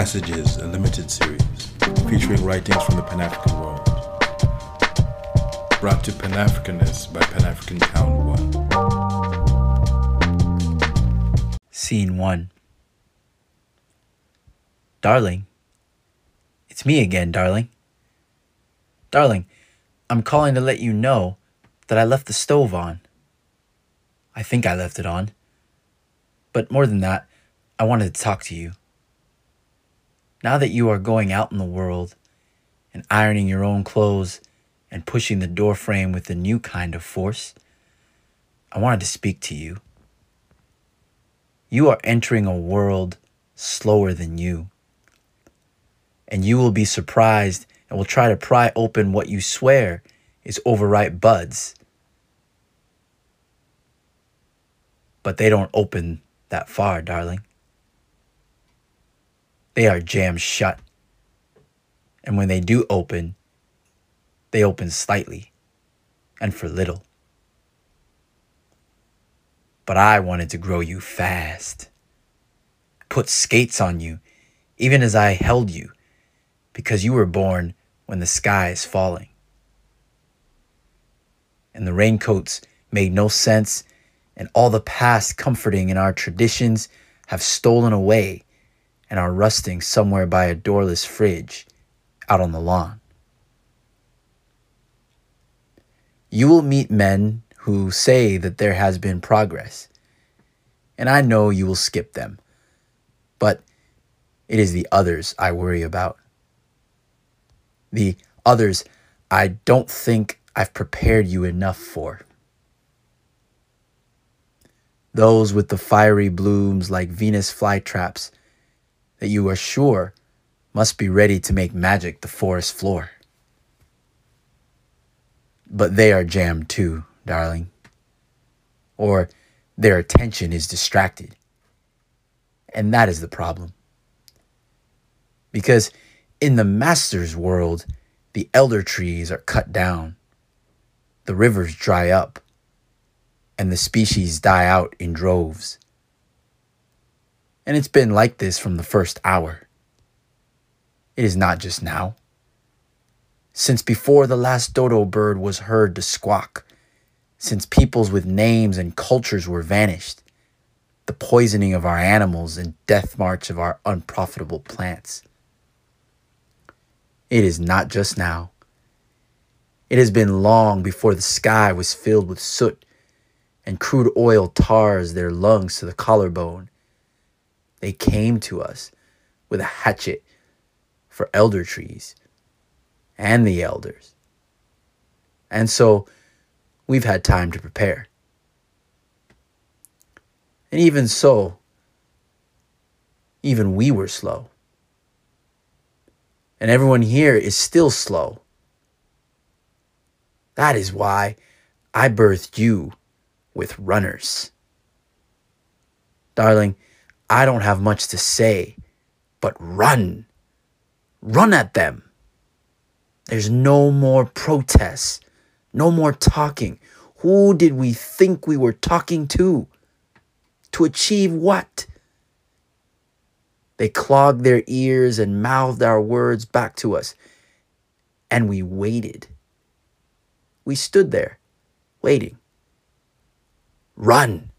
Passages, a limited series featuring writings from the Pan African world. Brought to Pan Africanists by Pan African Town 1. Scene 1 Darling, it's me again, darling. Darling, I'm calling to let you know that I left the stove on. I think I left it on. But more than that, I wanted to talk to you. Now that you are going out in the world and ironing your own clothes and pushing the door frame with a new kind of force, I wanted to speak to you. You are entering a world slower than you. And you will be surprised and will try to pry open what you swear is overripe buds. But they don't open that far, darling. They are jammed shut. And when they do open, they open slightly and for little. But I wanted to grow you fast, put skates on you, even as I held you, because you were born when the sky is falling. And the raincoats made no sense, and all the past comforting in our traditions have stolen away and are rusting somewhere by a doorless fridge out on the lawn. You will meet men who say that there has been progress, and I know you will skip them, but it is the others I worry about. The others I don't think I've prepared you enough for. Those with the fiery blooms like Venus flytraps that you are sure must be ready to make magic the forest floor. But they are jammed too, darling. Or their attention is distracted. And that is the problem. Because in the master's world, the elder trees are cut down, the rivers dry up, and the species die out in droves. And it's been like this from the first hour. It is not just now. Since before the last dodo bird was heard to squawk, since peoples with names and cultures were vanished, the poisoning of our animals and death march of our unprofitable plants. It is not just now. It has been long before the sky was filled with soot and crude oil tars their lungs to the collarbone. They came to us with a hatchet for elder trees and the elders. And so we've had time to prepare. And even so, even we were slow. And everyone here is still slow. That is why I birthed you with runners. Darling, I don't have much to say, but run. Run at them. There's no more protests, no more talking. Who did we think we were talking to? To achieve what? They clogged their ears and mouthed our words back to us. And we waited. We stood there, waiting. Run.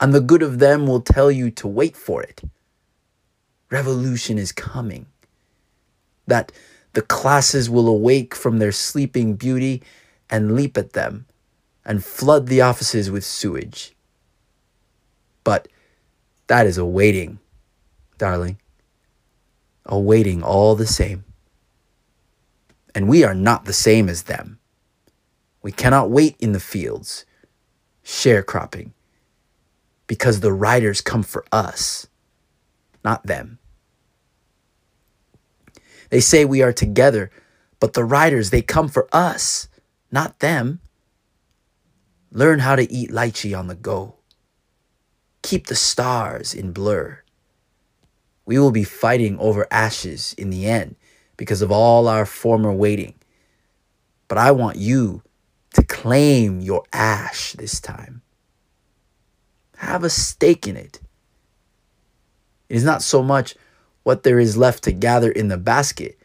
And the good of them will tell you to wait for it revolution is coming. That the classes will awake from their sleeping beauty and leap at them and flood the offices with sewage. But that is awaiting, darling. Awaiting all the same. And we are not the same as them. We cannot wait in the fields, sharecropping, because the riders come for us not them. They say we are together, but the riders, they come for us, not them. Learn how to eat lychee on the go. Keep the stars in blur. We will be fighting over ashes in the end because of all our former waiting. But I want you to claim your ash this time. Have a stake in it. It is not so much what there is left to gather in the basket,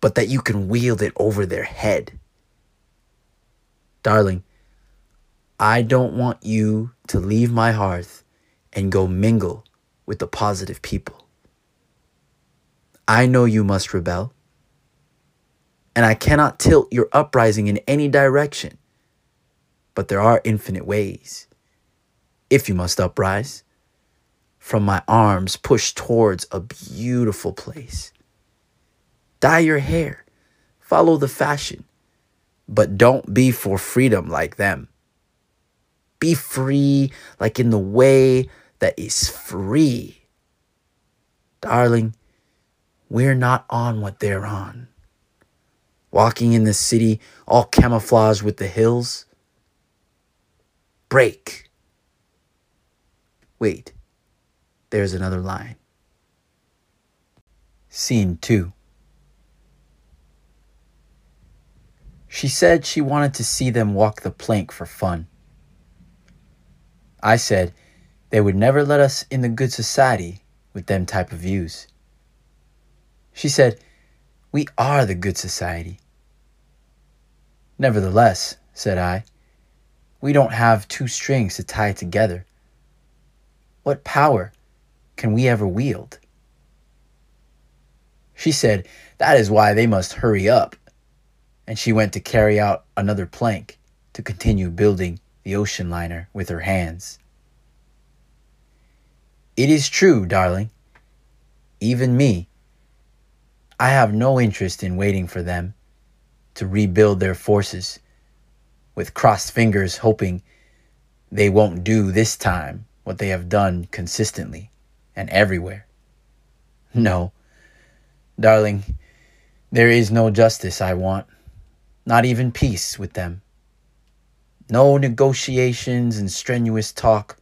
but that you can wield it over their head. Darling, I don't want you to leave my hearth and go mingle with the positive people. I know you must rebel, and I cannot tilt your uprising in any direction, but there are infinite ways. If you must uprise, from my arms push towards a beautiful place. Dye your hair, follow the fashion, but don't be for freedom like them. Be free like in the way that is free. Darling, we're not on what they're on. Walking in the city, all camouflaged with the hills. Break. Wait, there's another line. Scene 2. She said she wanted to see them walk the plank for fun. I said they would never let us in the good society with them type of views. She said, We are the good society. Nevertheless, said I, we don't have two strings to tie together. What power can we ever wield? She said, That is why they must hurry up. And she went to carry out another plank to continue building the ocean liner with her hands. It is true, darling. Even me. I have no interest in waiting for them to rebuild their forces with crossed fingers, hoping they won't do this time what they have done consistently and everywhere. No, darling, there is no justice I want, not even peace with them. No negotiations and strenuous talk.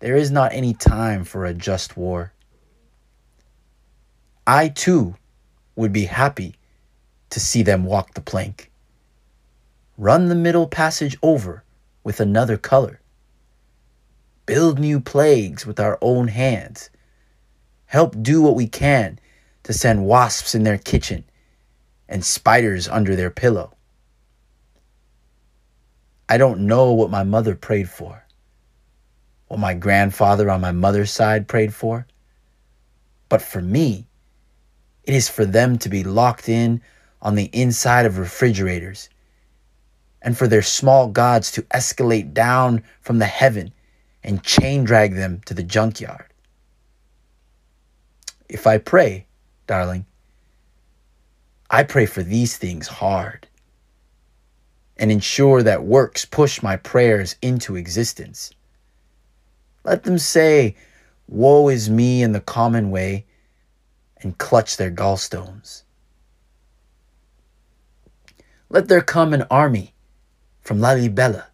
There is not any time for a just war. I too would be happy to see them walk the plank. Run the middle passage over with another color. Build new plagues with our own hands. Help do what we can to send wasps in their kitchen and spiders under their pillow. I don't know what my mother prayed for, what my grandfather on my mother's side prayed for, but for me, it is for them to be locked in on the inside of refrigerators, and for their small gods to escalate down from the heaven and chain drag them to the junkyard. If I pray, darling, I pray for these things hard and ensure that works push my prayers into existence. Let them say, Woe is me in the common way, and clutch their gallstones. Let there come an army from Lalibela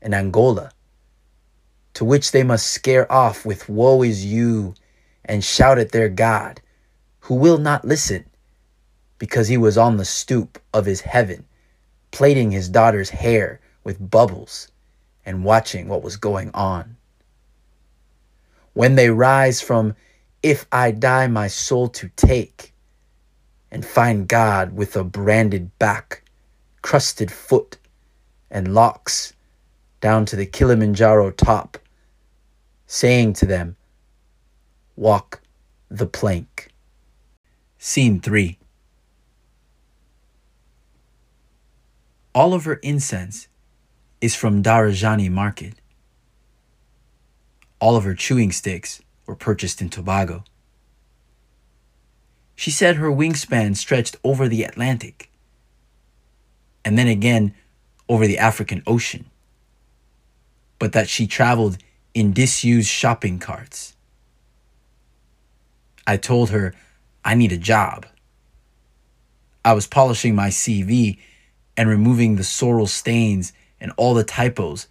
and Angola, to which they must scare off with woe is you and shout at their God, who will not listen, because he was on the stoop of his heaven, plaiting his daughter's hair with bubbles and watching what was going on. When they rise from, if I die, my soul to take, and find God with a branded back crusted foot and locks down to the Kilimanjaro top, saying to them, Walk the plank. Scene 3 Oliver incense is from Darajani Market. Her chewing sticks were purchased in Tobago. She said her wingspan stretched over the Atlantic and then again over the African Ocean, but that she traveled in disused shopping carts. I told her I need a job. I was polishing my CV and removing the sorrel stains and all the typos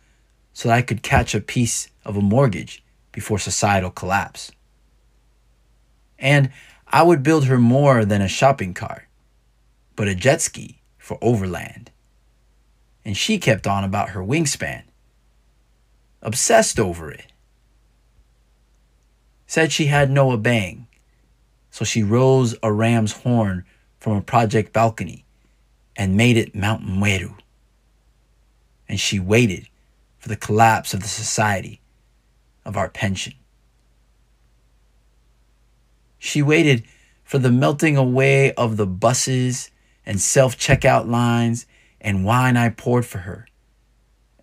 so that I could catch a piece of a mortgage before societal collapse. And I would build her more than a shopping cart, but a jet ski for overland. And she kept on about her wingspan, obsessed over it. said she had no bang, so she rose a ram's horn from a project balcony and made it Mount Meru. And she waited for the collapse of the society of our pension. She waited for the melting away of the buses and self checkout lines and wine I poured for her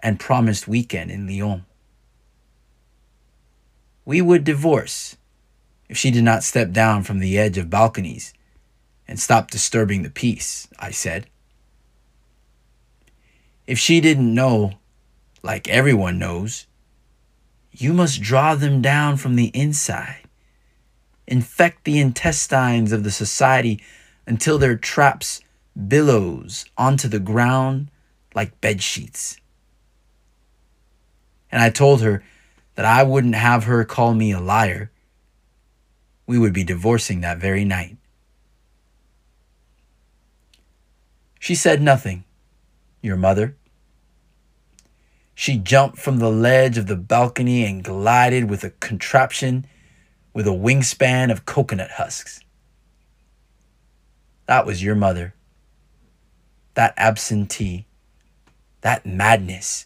and promised weekend in Lyon. We would divorce if she did not step down from the edge of balconies and stop disturbing the peace, I said. If she didn't know, like everyone knows, you must draw them down from the inside, infect the intestines of the society until their traps billows onto the ground like bed sheets. And I told her that I wouldn't have her call me a liar. We would be divorcing that very night. She said nothing, your mother. She jumped from the ledge of the balcony and glided with a contraption with a wingspan of coconut husks. That was your mother. That absentee. That madness.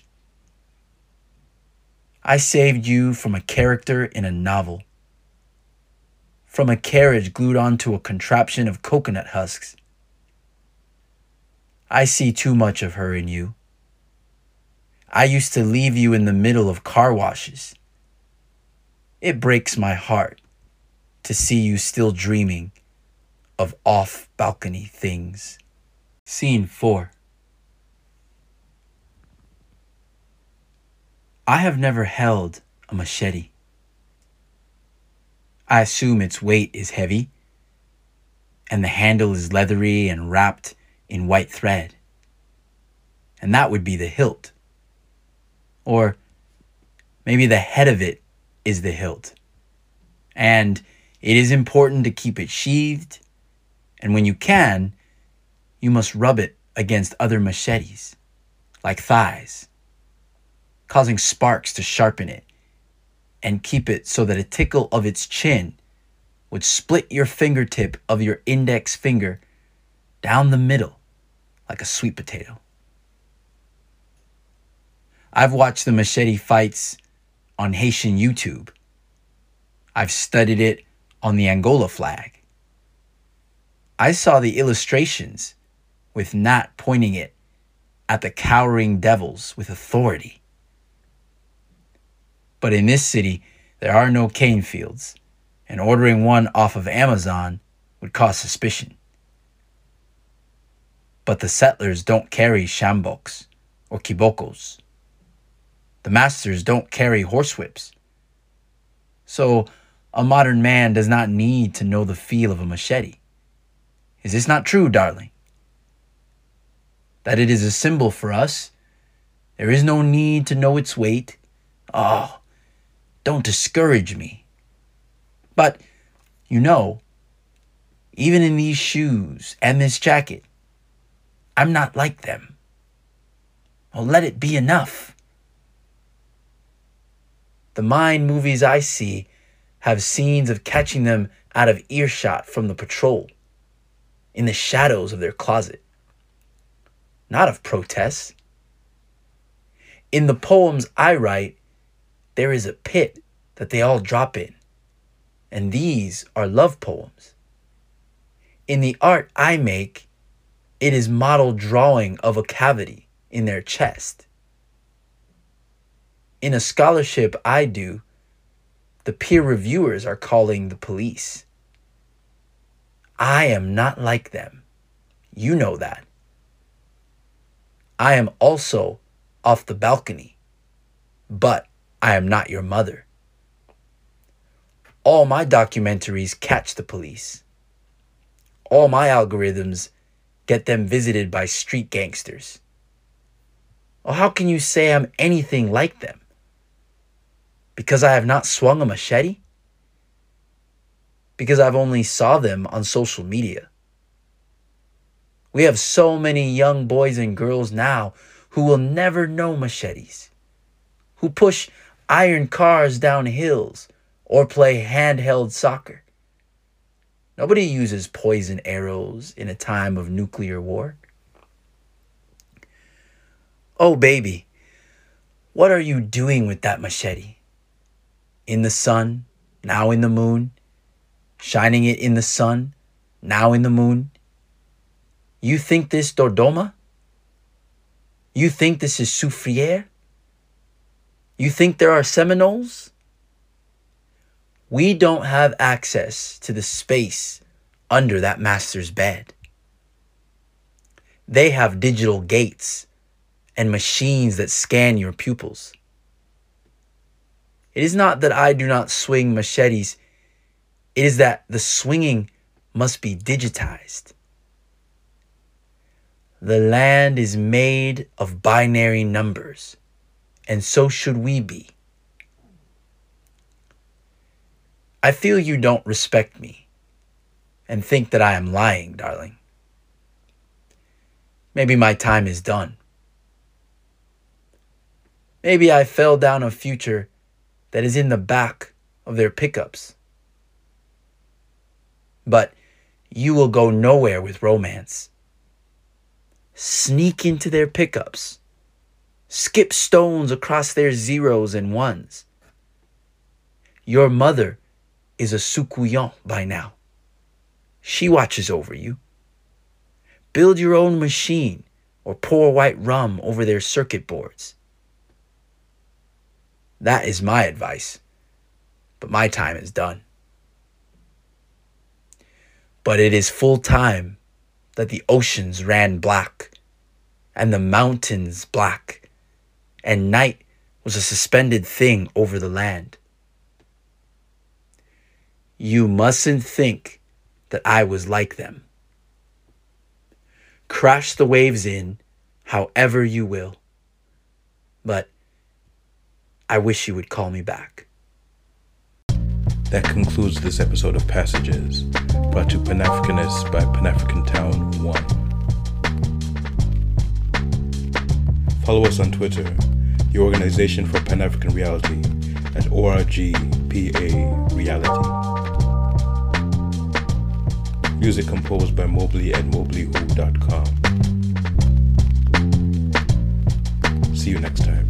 I saved you from a character in a novel, from a carriage glued onto a contraption of coconut husks. I see too much of her in you. I used to leave you in the middle of car washes. It breaks my heart to see you still dreaming of off balcony things. Scene 4 I have never held a machete. I assume its weight is heavy, and the handle is leathery and wrapped in white thread. And that would be the hilt. Or maybe the head of it is the hilt. And it is important to keep it sheathed, and when you can, you must rub it against other machetes, like thighs causing sparks to sharpen it, and keep it so that a tickle of its chin would split your fingertip of your index finger down the middle like a sweet potato. I've watched the machete fights on Haitian YouTube. I've studied it on the Angola flag. I saw the illustrations with Nat pointing it at the cowering devils with authority. But in this city, there are no cane fields, and ordering one off of Amazon would cause suspicion. But the settlers don't carry sjamboks or kibokos. The masters don't carry horsewhips. So a modern man does not need to know the feel of a machete. Is this not true, darling? That it is a symbol for us. There is no need to know its weight. Oh, don't discourage me. But, you know, even in these shoes and this jacket, I'm not like them. Well, let it be enough. The mind movies I see have scenes of catching them out of earshot from the patrol, in the shadows of their closet, not of protests. In the poems I write, there is a pit that they all drop in. And these are love poems. In the art I make, it is model drawing of a cavity in their chest. In a scholarship I do, the peer reviewers are calling the police. I am not like them. You know that. I am also off the balcony, but I am not your mother. All my documentaries catch the police. All my algorithms get them visited by street gangsters. Well, how can you say I'm anything like them? Because I have not swung a machete? Because I've only saw them on social media. We have so many young boys and girls now who will never know machetes, who push iron cars down hills or play handheld soccer. Nobody uses poison arrows in a time of nuclear war. Oh, baby, what are you doing with that machete? In the sun, now in the moon, shining it in the sun, now in the moon. You think this Dodoma? You think this is Soufriere? You think there are Seminoles? We don't have access to the space under that master's bed. They have digital gates and machines that scan your pupils. It is not that I do not swing machetes, it is that the swinging must be digitized. The land is made of binary numbers, and so should we be. I feel you don't respect me and think that I am lying, darling. Maybe my time is done. Maybe I fell down a future that is in the back of their pickups. But you will go nowhere with romance. Sneak into their pickups. Skip stones across their zeros and ones. Your mother is a soucouyant by now. She watches over you. Build your own machine or pour white rum over their circuit boards. That is my advice. But my time is done. But it is full time that the oceans ran black and the mountains black, and night was a suspended thing over the land. You mustn't think that I was like them. Crash the waves in however you will, but I wish you would call me back. That concludes this episode of Passages, brought to Pan Africanists by Pan African Town 1. Follow us on Twitter, the Organization for Pan African Reality at ORGPA Reality. Music composed by Mobley at mobleyho.com. See you next time.